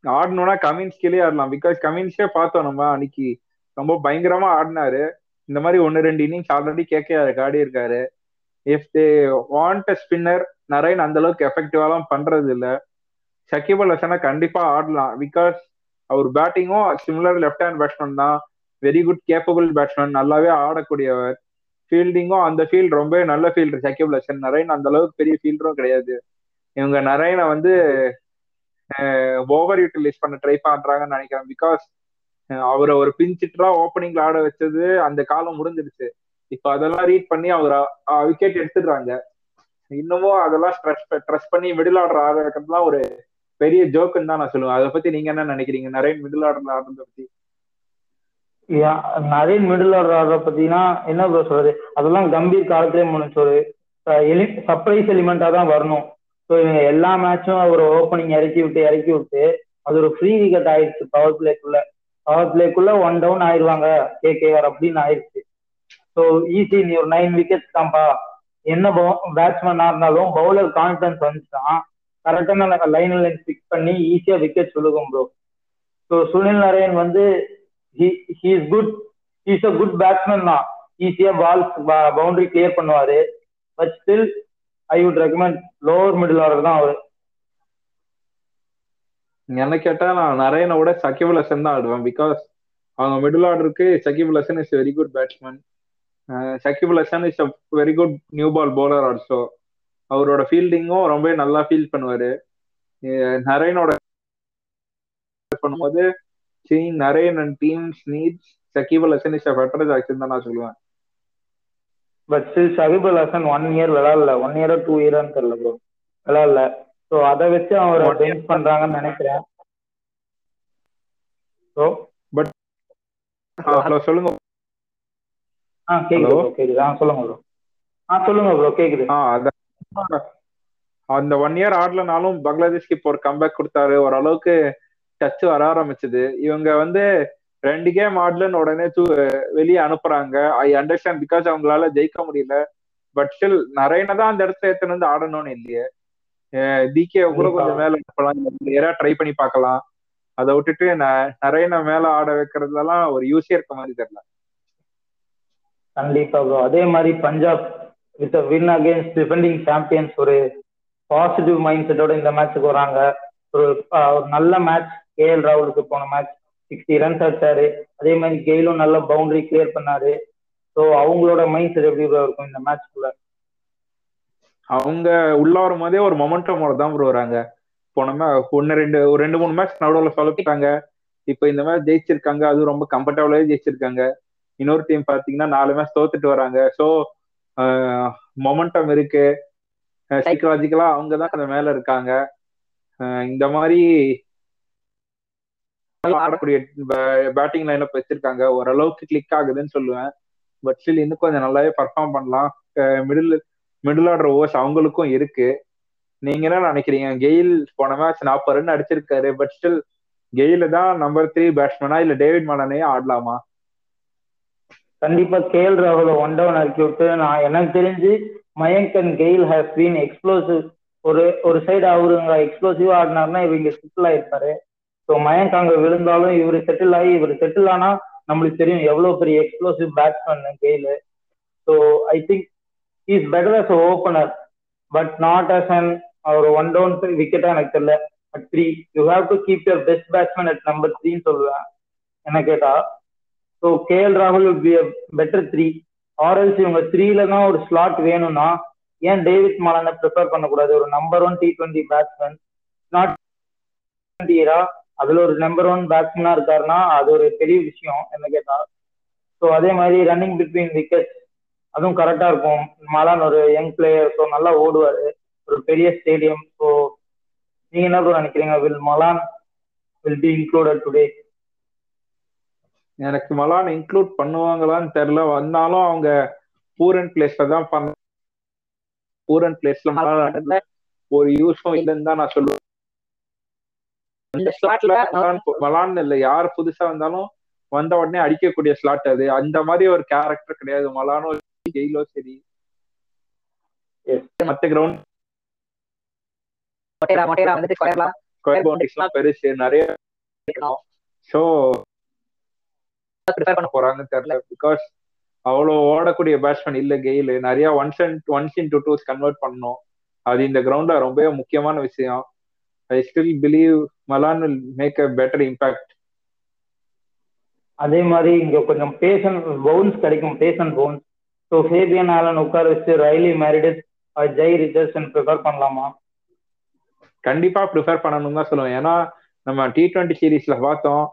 ஆடணும்னா கமின்ஸ் கீழே ஆடலாம். பிகாஸ் கமின்ஸே பார்த்தோம் நம்ம அன்னைக்கு. ரொம்ப பயங்கரமா ஆடினாரு. இந்த மாதிரி ஒன்னு ரெண்டு இன்னிங்ஸ் ஆல்ரெடி கேகேஆருக்கு ஆடி இருக்காரு if they want a spinner Narine அந்த அளவுக்கு எஃபெக்டிவாலாம் பண்றது இல்ல. ஷக்கிப் அல் கண்டிப்பா ஆடலாம். பிகாஸ் அவர் பேட்டிங்கும் சிமிலர் லெஃப்ட் ஹேண்ட் பேட்ஸ்மேன் தான். வெரி குட் கேப்பபிள் பேட்ஸ்மேன் நல்லாவே ஆடக்கூடியவர். ஃபீல்டிங்கும் அந்த ஃபீல்ட் ரொம்ப நல்ல ஃபீல்டர் ஷக்கிப் லட்சன் நரேன் அந்த அளவுக்கு பெரிய ஃபீல்டரும் கிடையாது. இவங்க நரேனை வந்து ஓவர் யூட்டிலைஸ் பண்ண ட்ரை பண்றாங்கன்னு நினைக்கிறேன். பிகாஸ் அவரை ஒரு பிஞ்சிட்டரா ஓப்பனிங்ல ஆட வச்சது அந்த காலம் முடிஞ்சிருச்சு இப்ப அதெல்லாம் ரீட் பண்ணி அவர் விக்கெட் எடுத்துடுறாங்க. இன்னமும் அதெல்லாம் ஸ்ட்ரெஸ் ட்ரெஸ் பண்ணி மிடில் ஆர்டர் ஆடுறதுலாம் ஒரு பெரிய ஜோக்குன்னு தான் நான் சொல்லுவேன். அதை பத்தி நீங்க என்ன நினைக்கிறீங்க? நிறைய மிடில் ஆர்டர்ல ஆடுறத பத்தி. நிறைய மிடில் ஆர்டர் ஆடுற பார்த்தீங்கன்னா என்ன ப்ரோ சொல்றது? அதெல்லாம் கம்பீர் காலத்திலே முடிச்சு ஒரு சர்ப்ரைஸ் எலிமெண்டா தான் வரணும். ஸோ இவங்க எல்லா மேட்சும் ஒரு ஓப்பனிங் இறக்கி விட்டு இறக்கி விட்டு அது ஒரு ஃப்ரீ விக்கெட் ஆயிடுச்சு பவர் பிளேக்குள்ள பவர் பிளேக்குள்ள ஒன் டவுன் ஆயிடுவாங்க கேகேஆர் அப்படின்னு ஆயிடுச்சு ஸோ ஈஸி நீ ஒரு நைன் விக்கெட்ஸ் தான்ப்பா என்ன பேட்ஸ்மேனா இருந்தாலும் பவுலர் கான்ஃபிடன்ஸ் வந்துச்சுன்னா கரெக்டான லைன் லைன் பிக் பண்ணி ஈஸியா விக்கெட் சொல்லுவோம் ப்ரோ ஸோ சுனில் நரேன் வந்து he is good is a good batsman தான் ஈஸியா பால் பவுண்டரி கிளியர் பண்ணுவாரு. But still I would recommend lower middle order தான் அவரு. என்ன கேட்டா நான் நரேனை விட சகிப் லசன் தான் ஆடுவேன். பிகாஸ் அவங்க மிடில் ஆர்டருக்கு Shakib Al Hasan is very good batsman Shakib Al Hasan is a very good new ball bowler also அவரோட ஃபீல்டிங்கும் ரொம்ப நல்லா ஃபீல் பண்ணுவாரு. நரேனோட பண்ணும்போது seeing Narine and teams needs Shakibul Hasan is a better action தான் நான் சொல்லுவேன். But Shakib Al Hasan one year விளாடல one இயரோ டூ இயரான்னு தெரியல ப்ரோ விளாடல ஸோ அதை வச்சு அவரை. பெஞ்ச் பண்றாங்கன்னு நினைக்கிறேன். ப்ரோ ஹலோ சொல்லுங்க. ஆ கேக்குது? ப்ரோ கேக்குது. ஆ சொல்லுங்க ப்ரோ ஆ சொல்லுங்க ப்ரோ கேக்குது. ஆ அந்த ஒன் இயர் ஆடலனாலும் பங்களாதேஷ்க்கு இப்போ ஒரு கம்பேக் கொடுத்தாரு. ஓரளவுக்கு டச் வர ஆரம்பிச்சது. இவங்க வந்து ரெண்டு கேம் ஆடலன்னு உடனே தூ வெளியே அனுப்புறாங்க. ஐ அண்டர்ஸ்டாண்ட் பிகாஸ் அவங்களால ஜெயிக்க முடியல. பட் ஸ்டில் நிறைய தான் அந்த இடத்துல எத்தனை வந்து ஆடணும்னு இல்லையே. டிகே கூட கொஞ்சம் மேல அனுப்பலாம். ட்ரை பண்ணி பார்க்கலாம். அதை விட்டுட்டு நிறைய மேல ஆட வைக்கிறதுலாம் ஒரு யூஸே இருக்க மாதிரி தெரியல. கண்டிப்பா ப்ரோ அதே மாதிரி Punjab with win against defending champions ஒரு பாசிட்டிவ் மைண்ட் செட்டோட இந்த மேட்ச்சுக்கு வராங்க. ஒரு நல்ல மேட்ச் கேஎல் ராகுலுக்கு போன மேட்ச் சிக்ஸ்டி ரன்ஸ் அடிச்சாரு. அதே மாதிரி கெயிலும் நல்ல பவுண்டரி கிளியர் பண்ணாரு. ஸோ அவங்களோட மைண்ட் செட் எப்படி இருக்கும் இந்த மேட்ச்க்குள்ள அவங்க உள்ள வரும் போதே ஒரு மொமெண்டமோட தான் ப்ரோ வராங்க. போன மே ஒன்னு ரெண்டு ஒரு ரெண்டு மூணு மேட்ச் நடுவில் சொலப்பிட்டாங்க இப்போ இந்த மேட்ச் ஜெயிச்சிருக்காங்க. அதுவும் ரொம்ப கம்ஃபர்டபுளாவே ஜெயிச்சிருக்காங்க. இன்னொரு டீம் பாத்தீங்கன்னா நாலு மேட்ச் தோத்துட்டு வராங்க. ஸோ மொமெண்டம் இருக்கு. சைக்கலாஜிக்கலா அவங்க தான் அந்த மேல இருக்காங்க. இந்த மாதிரி ஆடக்கூடிய பேட்டிங் லைன்ல வச்சிருக்காங்க. ஓரளவுக்கு கிளிக் ஆகுதுன்னு சொல்லுவேன். பட் ஸ்டில் இன்னும் கொஞ்சம் நல்லாவே பர்ஃபார்ம் பண்ணலாம். மிடில் மிடில் ஆர்டர் ஓவர்ஸ் அவங்களுக்கும் இருக்கு. நீங்க என்ன நினைக்கிறீங்க? கெயில் போன மேட்ச் நாற்பது ரன் அடிச்சிருக்காரு. பட் ஸ்டில் கெயில தான் நம்பர் த்ரீ பேட்ஸ்மேனா இல்ல டேவிட் மலனே ஆடலாமா? கண்டிப்பா கேஎல் ராகுல ஒன் டவுன் இறக்கி விட்டு நான் எனக்கு தெரிஞ்சு Mayank and Gayle has been explosive ஒரு ஒரு சைடு அவருங்க எக்ஸ்ப்ளோசிவ் ஆடினாருன்னா இவங்க செட்டில் ஆயிருப்பாரு. ஸோ மயங்க் அங்க விழுந்தாலும் இவர் செட்டில் ஆகி இவர் செட்டில் ஆனா நம்மளுக்கு தெரியும் எவ்வளவு பெரிய explosive batsman Gayle so I think is better as opener but not as an ஒரு ஒன் டவுன் விக்கெட்டா எனக்கு தெரியல. But three you have to keep your best batsman at number த்ரீன்னு சொல்லுவேன். என்ன கேட்டா? ஸோ கே எல் ராகுல் be better three or else இவங்க த்ரீல தான் ஒரு ஸ்லாட் வேணும்னா ஏன் டேவிட் மாலான ப்ரிஃபர் பண்ணக்கூடாது? ஒரு number one T twenty batsman not இயரா அதுல ஒரு நம்பர் ஒன் பேட்ஸ்மேனா இருக்காருன்னா அது ஒரு பெரிய விஷயம் என்ன கேட்டா. ஸோ அதே மாதிரி ரன்னிங் பிட்வீன் விக்கெட் அதுவும் கரெக்டா இருக்கும். மலான் ஒரு யங் பிளேயர் ஸோ நல்லா ஓடுவாரு. ஒரு பெரிய ஸ்டேடியம் ஸோ நீங்க என்ன நினைக்கிறீங்க? Will Malan will be included today எனக்கு மலான் இன்க்ளூட் பண்ணுவாங்களான்னு தெரியல. வந்தாலும் அவங்க பூரன் பிளேஸ்ல தான் பண்ண பூரன் பிளேஸ்ல மலான் ஒரு யூஸும் இல்லைன்னு தான் நான் சொல்லுவேன். இந்த ஸ்லாட்ல மலான் இல்ல. யார் புதுசா வந்தாலும் வந்த உடனே அடிக்கக்கூடிய ஸ்லாட் அது. அந்த மாதிரி ஒரு கேரக்டர் கிடையாது. மலானோ கெயிலோ சரி. மத்த கிரவுண்ட் பெருசு. நிறைய ஸோ பண்ண தெரியல. பிகாஸ் அவ்வளோ ஓடக்கூடிய பேட்ஸ்மேன் இல்ல கெயில் நிறைய ones and ones into twos convert பண்ணணும். அது இந்த கிரவுண்ட்ல ரொம்பவே முக்கியமான விஷயம். I still believe Malan will make a better impact அதே மாதிரி இங்க கொஞ்சம் பேசன் பவுன்ஸ் கிடைக்கும் pace and bounce so Fabian Allen உட்கார வச்சு Riley Meredith Jhye Richardson prefer பண்ணலாமா? கண்டிப்பா ப்ரிஃபர் பண்ணணும் தான் சொல்லுவேன். ஏன்னா நம்ம டி டுவெண்ட்டி சீரீஸ்ல பார்த்தோம்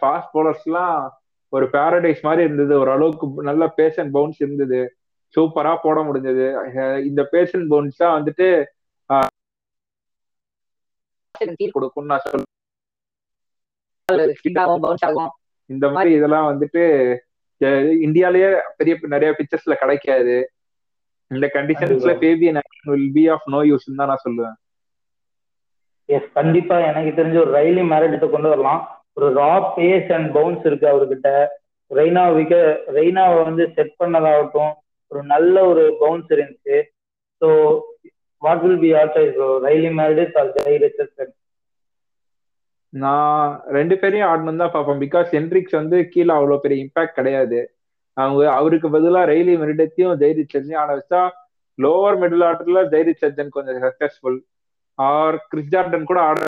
ஃபாஸ்ட் பவுலர்ஸ்லாம் ஒரு பேரடைஸ் மாதிரி இருந்தது. ஒரு அளவுக்கு நல்ல பேசன் பவுன்ஸ் இருந்தது. சூப்பரா போட முடிஞ்சது. இந்த பேசன் பவுன்ஸ் தான் வந்துட்டு கொடுக்கும்னு நான் சொல்லுவேன் பவுன்ஸ் ஆகும். இந்த மாதிரி இதெல்லாம் வந்துட்டு இந்தியாலயே பெரிய நிறைய பிக்சர்ஸ்ல கிடைக்காது. இந்த கண்டிஷன்ஸ்ல Fabian will be of no use தான் நான் சொல்லுவேன். எஸ் கண்டிப்பா. எனக்கு தெரிஞ்ச ஒரு ரைலி மேரிடிட்ட கொண்டு வரலாம். ஒரு ரா பேஸ் அண்ட் பவுன்ஸ் இருக்கு அவர்கிட்ட. ரெய்னா விக்க ரெய்னாவை வந்து செட் பண்ணதாகட்டும் ஒரு நல்ல ஒரு பவுன்ஸ் இருந்துச்சு. What will be our choice Riley Meredith or Jhye Richardson நான் ரெண்டு பேரையும் ஆடணும் தான் பார்ப்பேன். பிகாஸ் ஹென்ரிக்ஸ் வந்து கீழே அவ்வளோ பெரிய இம்பாக்ட் கிடையாது. அவங்க அவருக்கு பதிலாக ரெய்லி மெரிடத்தையும் ஜெய் ரிச்சர்ஸையும் ஆட வச்சா லோவர் மிடில் ஆர்டர்ல ஜெய் ரிச்சர்ஜன் கொஞ்சம் சக்சஸ்ஃபுல் ஆர் கிறிஸ் ஜார்டன் கூட ஆட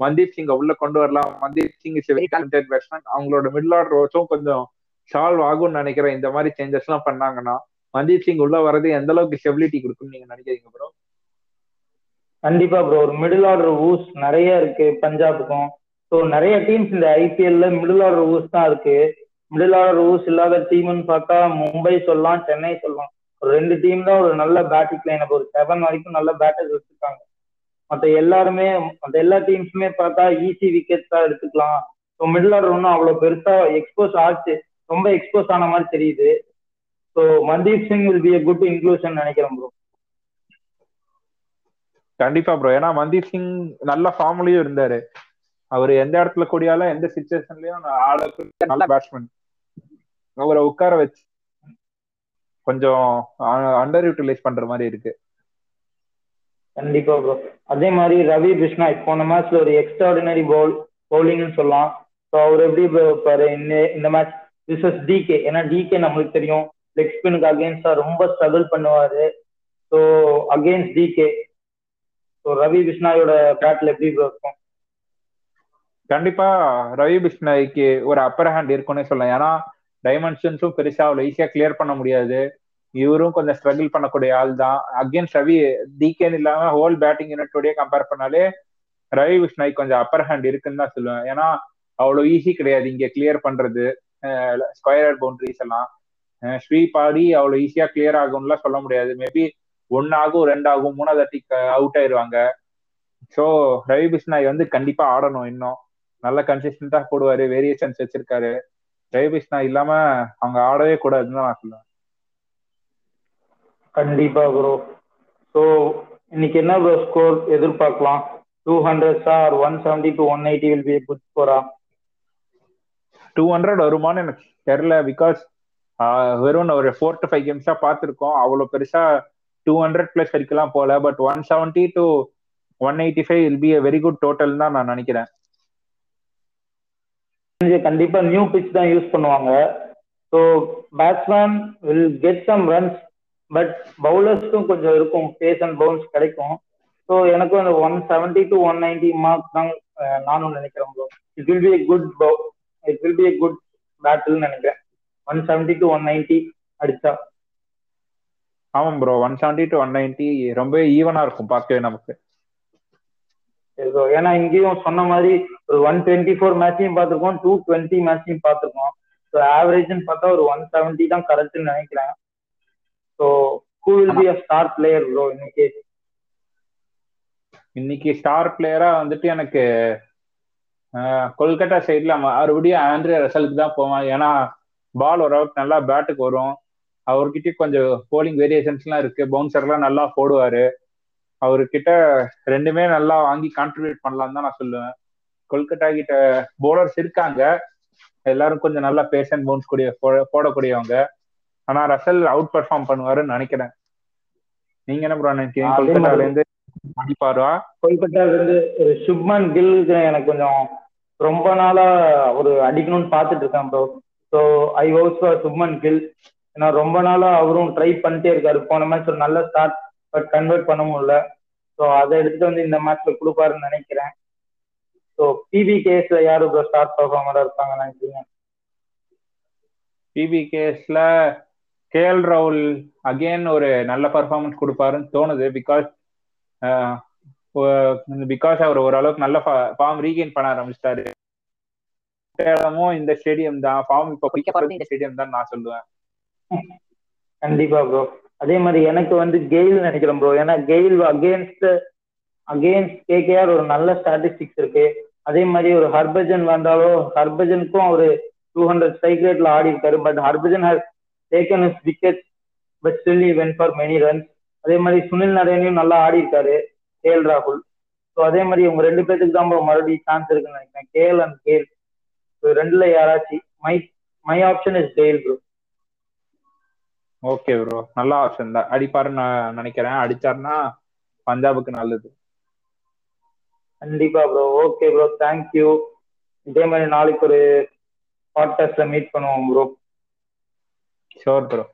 மன்தீப் சிங் உள்ள கொண்டு வரலாம். Mandeep Singh is very talented batsman அவங்களோட மிடில் ஆர்டர் வச்சும் கொஞ்சம் சால்வ் ஆகும்னு நினைக்கிறேன். இந்த மாதிரி சேஞ்சஸ் எல்லாம் பண்ணாங்கன்னா. மன்தீப் சிங் உள்ள வர்றது எந்த அளவுக்கு ஸ்டெபிலிட்டி கொடுக்கும்னு நீங்க நினைக்கிறீங்க ப்ரோ கண்டிப்பா ப்ரோ ஒரு மிடில் ஆர்டர் ஊஸ் நிறைய இருக்கு பஞ்சாபுக்கும். ஸோ நிறைய டீம்ஸ் இந்த ஐபிஎல்ல மிடில் ஆர்டர் ஊஸ் தான் இருக்கு. மிடில் ஆர்டர் ஊஸ் இல்லாத டீம்னு பார்த்தா மும்பை சொல்லலாம் சென்னை சொல்லலாம். ஒரு ரெண்டு டீம் தான் ஒரு நல்ல பேட்டிங் லைனப் ஒரு செவன் வரைக்கும் நல்ல பேட்டர்ஸ் வச்சிருக்காங்க. மற்ற எல்லாருமே மற்ற எல்லா டீம்ஸுமே பார்த்தா ஈஸி விக்கெட்ஸ் தான் எடுத்துக்கலாம். ஸோ மிடில் ஆர்டர் ஒன்றும் அவ்வளோ பெருசா எக்ஸ்போஸ் ஆச்சு. ரொம்ப எக்ஸ்போஸ் ஆன மாதிரி தெரியுது. So Mandeep Singh will be a good inclusion நினைக்கிறேன் ப்ரோ கண்டிப்பா ப்ரோ ஏன்னா மன்தீப் சிங் நல்ல ஃபார்ம்லயும் இருந்தாரு. அவர் எந்த இடத்துல கூடியாலும் எந்த சுச்சுவேஷன்லயும் ஆட நல்ல பேட்ஸ்மேன் அவரை உட்கார வச்சு கொஞ்சம் அண்டர் யூட்டிலைஸ் பண்ற மாதிரி இருக்கு. கண்டிப்பா ப்ரோ அதே மாதிரி ரவி பிஷ்ணாய் போன மேட்ச்ல ஒரு எக்ஸ்ட்ராடினரி பவுல் பவுலிங்னு சொல்லலாம். ஸோ அவர் எப்படி இப்ப இந்த மேட்ச் விசஸ் டிகே ஏன்னா டிகே நம்மளுக்கு தெரியும். லெக் ஸ்பினுக்கு அகேன்ஸ்டா ரொம்ப ஸ்ட்ரகிள் பண்ணுவாரு. So against DK so Ravi பிஷ்ணாயோட பேட்ல எப்படி இருக்கும்? கண்டிப்பா ரவி பிஷ்ணாய்க்கு ஒரு அப்பர் ஹேண்ட் இருக்கும்னே சொல்லலாம். ஏன்னா டைமென்ஷன்ஸும் பெருசா அவ்வளவு ஈஸியா கிளியர் பண்ண முடியாது. இவரும் கொஞ்சம் ஸ்ட்ரகிள் பண்ணக்கூடிய ஆள் தான். அகேன்ஸ்ட் ரவி டிகேன்னு இல்லாம ஹோல் பேட்டிங் யூனிட்டோடய கம்பேர் பண்ணாலே ரவி பிஷ்ணாய் கொஞ்சம் அப்பர் ஹேண்ட் இருக்குன்னு தான் சொல்லுவேன். ஏன்னா அவ்வளவு ஈஸி கிடையாது இங்க கிளியர் பண்றது. ஸ்கொயர் பவுண்டரிஸ் எல்லாம். ஸ்வீப் ஆடி அவ்வளவு ஈஸியா கிளியர் ஆகும்லாம் சொல்ல முடியாது. மேபி ஒன்னு ஆகும் ரெண்டு ஆகும் மூணாவது அட்டி அவுட் ஆயிருவாங்க. ஸோ ரவி பிஷ்ணாய் வந்து கண்டிப்பா ஆடணும் இன்னும். நல்ல கன்சிஸ்டண்டா போடுவாரு வேரியேஷன்ஸ் வச்சிருக்காரு. ரவி பிஷ்ணா இல்லாம அவங்க ஆடவே கூடாதுன்னு தான் நான் சொல்லுவேன். கண்டிப்பா ப்ரோ ஸோ இன்னைக்கு என்ன ப்ரோ ஸ்கோர் எதிர்பார்க்கலாம்? Two hundred or one seventy to one eighty will be good ஸ்கோரா two hundred வருமான்னு எனக்கு தெரியல பிகாஸ் வெறும் ஒரு ஃபோர் டு ஃபைவ் கேம்ஸா பார்த்துருக்கோம். அவ்வளோ பெருசா டூ ஹண்ட்ரட் பிளஸ் வரைக்கும்லாம் போல but one seventy to one eighty five will be very good total தான் நான் நினைக்கிறேன். கண்டிப்பா நியூ பிச் தான் யூஸ் பண்ணுவாங்க. So batsman will get some runs but பவுலர்ஸ்க்கும் கொஞ்சம் இருக்கும். பேஸ் அண்ட் பவுன்ஸ் கிடைக்கும். ஸோ எனக்கும் அந்த one seventy to one ninety mark தான் நானும் நினைக்கிறேன் bro it will be good it will be good பேட்டில்னு நினைக்கிறேன். One seventy to one ninety அடிச்சா. ஆமாம் bro one seventy to one ninety ரொம்ப ஈவனா இருக்கும் பார்க்கவே நமக்கு. ஏன்னா இங்கேயும் சொன்ன மாதிரி ஒரு ஒன் டுவெண்ட்டி ஃபோர் மேட்சையும் பார்த்துருக்கோம் டூ டுவெண்ட்டி மேட்சையும் பார்த்துருக்கோம். ஸோ ஆவரேஜ்னு பார்த்தா ஒரு ஒன் செவன்ட்டி தான் கரெக்ட்னு நினைக்கிறேன். So who will be a star player bro இன்னைக்கு? இன்னைக்கு ஸ்டார் பிளேயரா வந்துட்டு எனக்கு கொல்கத்தா சைட்ல மறுபடியும் ஆண்ட்ரியா ரசலுக்கு தான் போவேன். ஏன்னா பால் ஓரளவுக்கு நல்லா பேட்டுக்கு வரும். அவர்கிட்ட கொஞ்சம் போலிங் வேரியேஷன்ஸ்லாம் இருக்கு. பவுன்சர்லாம் நல்லா போடுவாரு. அவர்கிட்ட ரெண்டுமே நல்லா வாங்கி கான்ட்ரிபியூட் பண்ணலாம் தான் நான் சொல்லுவேன். கொல்கத்தா கிட்ட போலர்ஸ் இருக்காங்க. எல்லாரும் கொஞ்சம் நல்லா பேஷன் பவுன்ஸ் கூடிய போட- போடக்கூடியவங்க. ஆனா ரசல் அவுட் பெர்ஃபார்ம் பண்ணுவாருன்னு நினைக்கிறேன். நீங்க என்ன ப்ரோ நினைக்கிறீங்க? கொல்கத்தால இருந்து அடிப்பாரா? கொல்கத்தால இருந்து சுப்மன் கில்லுக்கு எனக்கு கொஞ்சம் ரொம்ப நாளா ஒரு அடிக்கணும்னு பார்த்துட்டு இருக்கேன் bro so I house for Shubman Gill ஏன்னா ரொம்ப நாளா அவரும் ட்ரை பண்ணிட்டே இருக்காரு. போன மேட்ச் ஒரு நல்ல ஸ்டார்ட் பட் கன்வெர்ட் பண்ண முடியல. ஸோ அதை எடுத்துட்டு வந்து இந்த மேட்ச்ல கொடுப்பாருன்னு நினைக்கிறேன். ஸோ பிபி கேஸ்ல யாரு இப்போ ஸ்டார்ட் பர்ஃபார்மரா இருப்பாங்க நினைக்கிறீங்க? பிபி கேஸ்ல கேஎல் ராகுல் அகைன் ஒரு நல்ல பர்ஃபார்மன்ஸ் கொடுப்பாருன்னு தோணுது. பிகாஸ் பிகாஸ் uh, அவர் ஓரளவுக்கு நல்ல ஃபார்ம் ரீகெயின் பண்ண ஆரம்பிச்சிட்டாரு. இடமும் இந்த ஸ்டேடியம் தான். ஃபார்ம் இப்போ பிடிக்க போறது இந்த ஸ்டேடியம் தான் நான் சொல்லுவேன். கண்டிப்பா ப்ரோ அதே மாதிரி எனக்கு வந்து கெயில் நினைக்கிறேன் ப்ரோ ஏன்னா கெயில் அகேன்ஸ்ட் அகேன்ஸ்ட் கேகேஆர் ஒரு நல்ல ஸ்டாட்டிஸ்டிக்ஸ் இருக்கு. அதே மாதிரி ஒரு ஹர்பஜன் வந்தாலும் ஹர்பஜனுக்கும் ஒரு டூ ஹண்ட்ரட் ஸ்ட்ரைக் ரேட்ல ஆடி இருக்காரு. But Harbhajan has taken is wicket but still when for many runs அதே மாதிரி சுனில் நரேனையும் நல்லா ஆடி இருக்காரு கேஎல் ராகுல். ஸோ அதே மாதிரி இவங்க ரெண்டு பேத்துக்கு தான் மறுபடியும் சான்ஸ் இருக்குன்னு நினைக்கிறேன். கேஎல் அண்ட் கேல் ரெண்டுல யாராச்சும் my my option is Gayle bro okay bro நல்ல ஆப்ஷன் தான். அடிப்பாருன்னு நான் நினைக்கிறேன். அடிச்சாருன்னா பஞ்சாபுக்கு நல்லது. கண்டிப்பா ப்ரோ ஓகே ப்ரோ தேங்க்யூ இதே மாதிரி நாளைக்கு ஒரு பாட்காஸ்ட்ல மீட் பண்ணுவோம் ப்ரோ ஷோர் ப்ரோ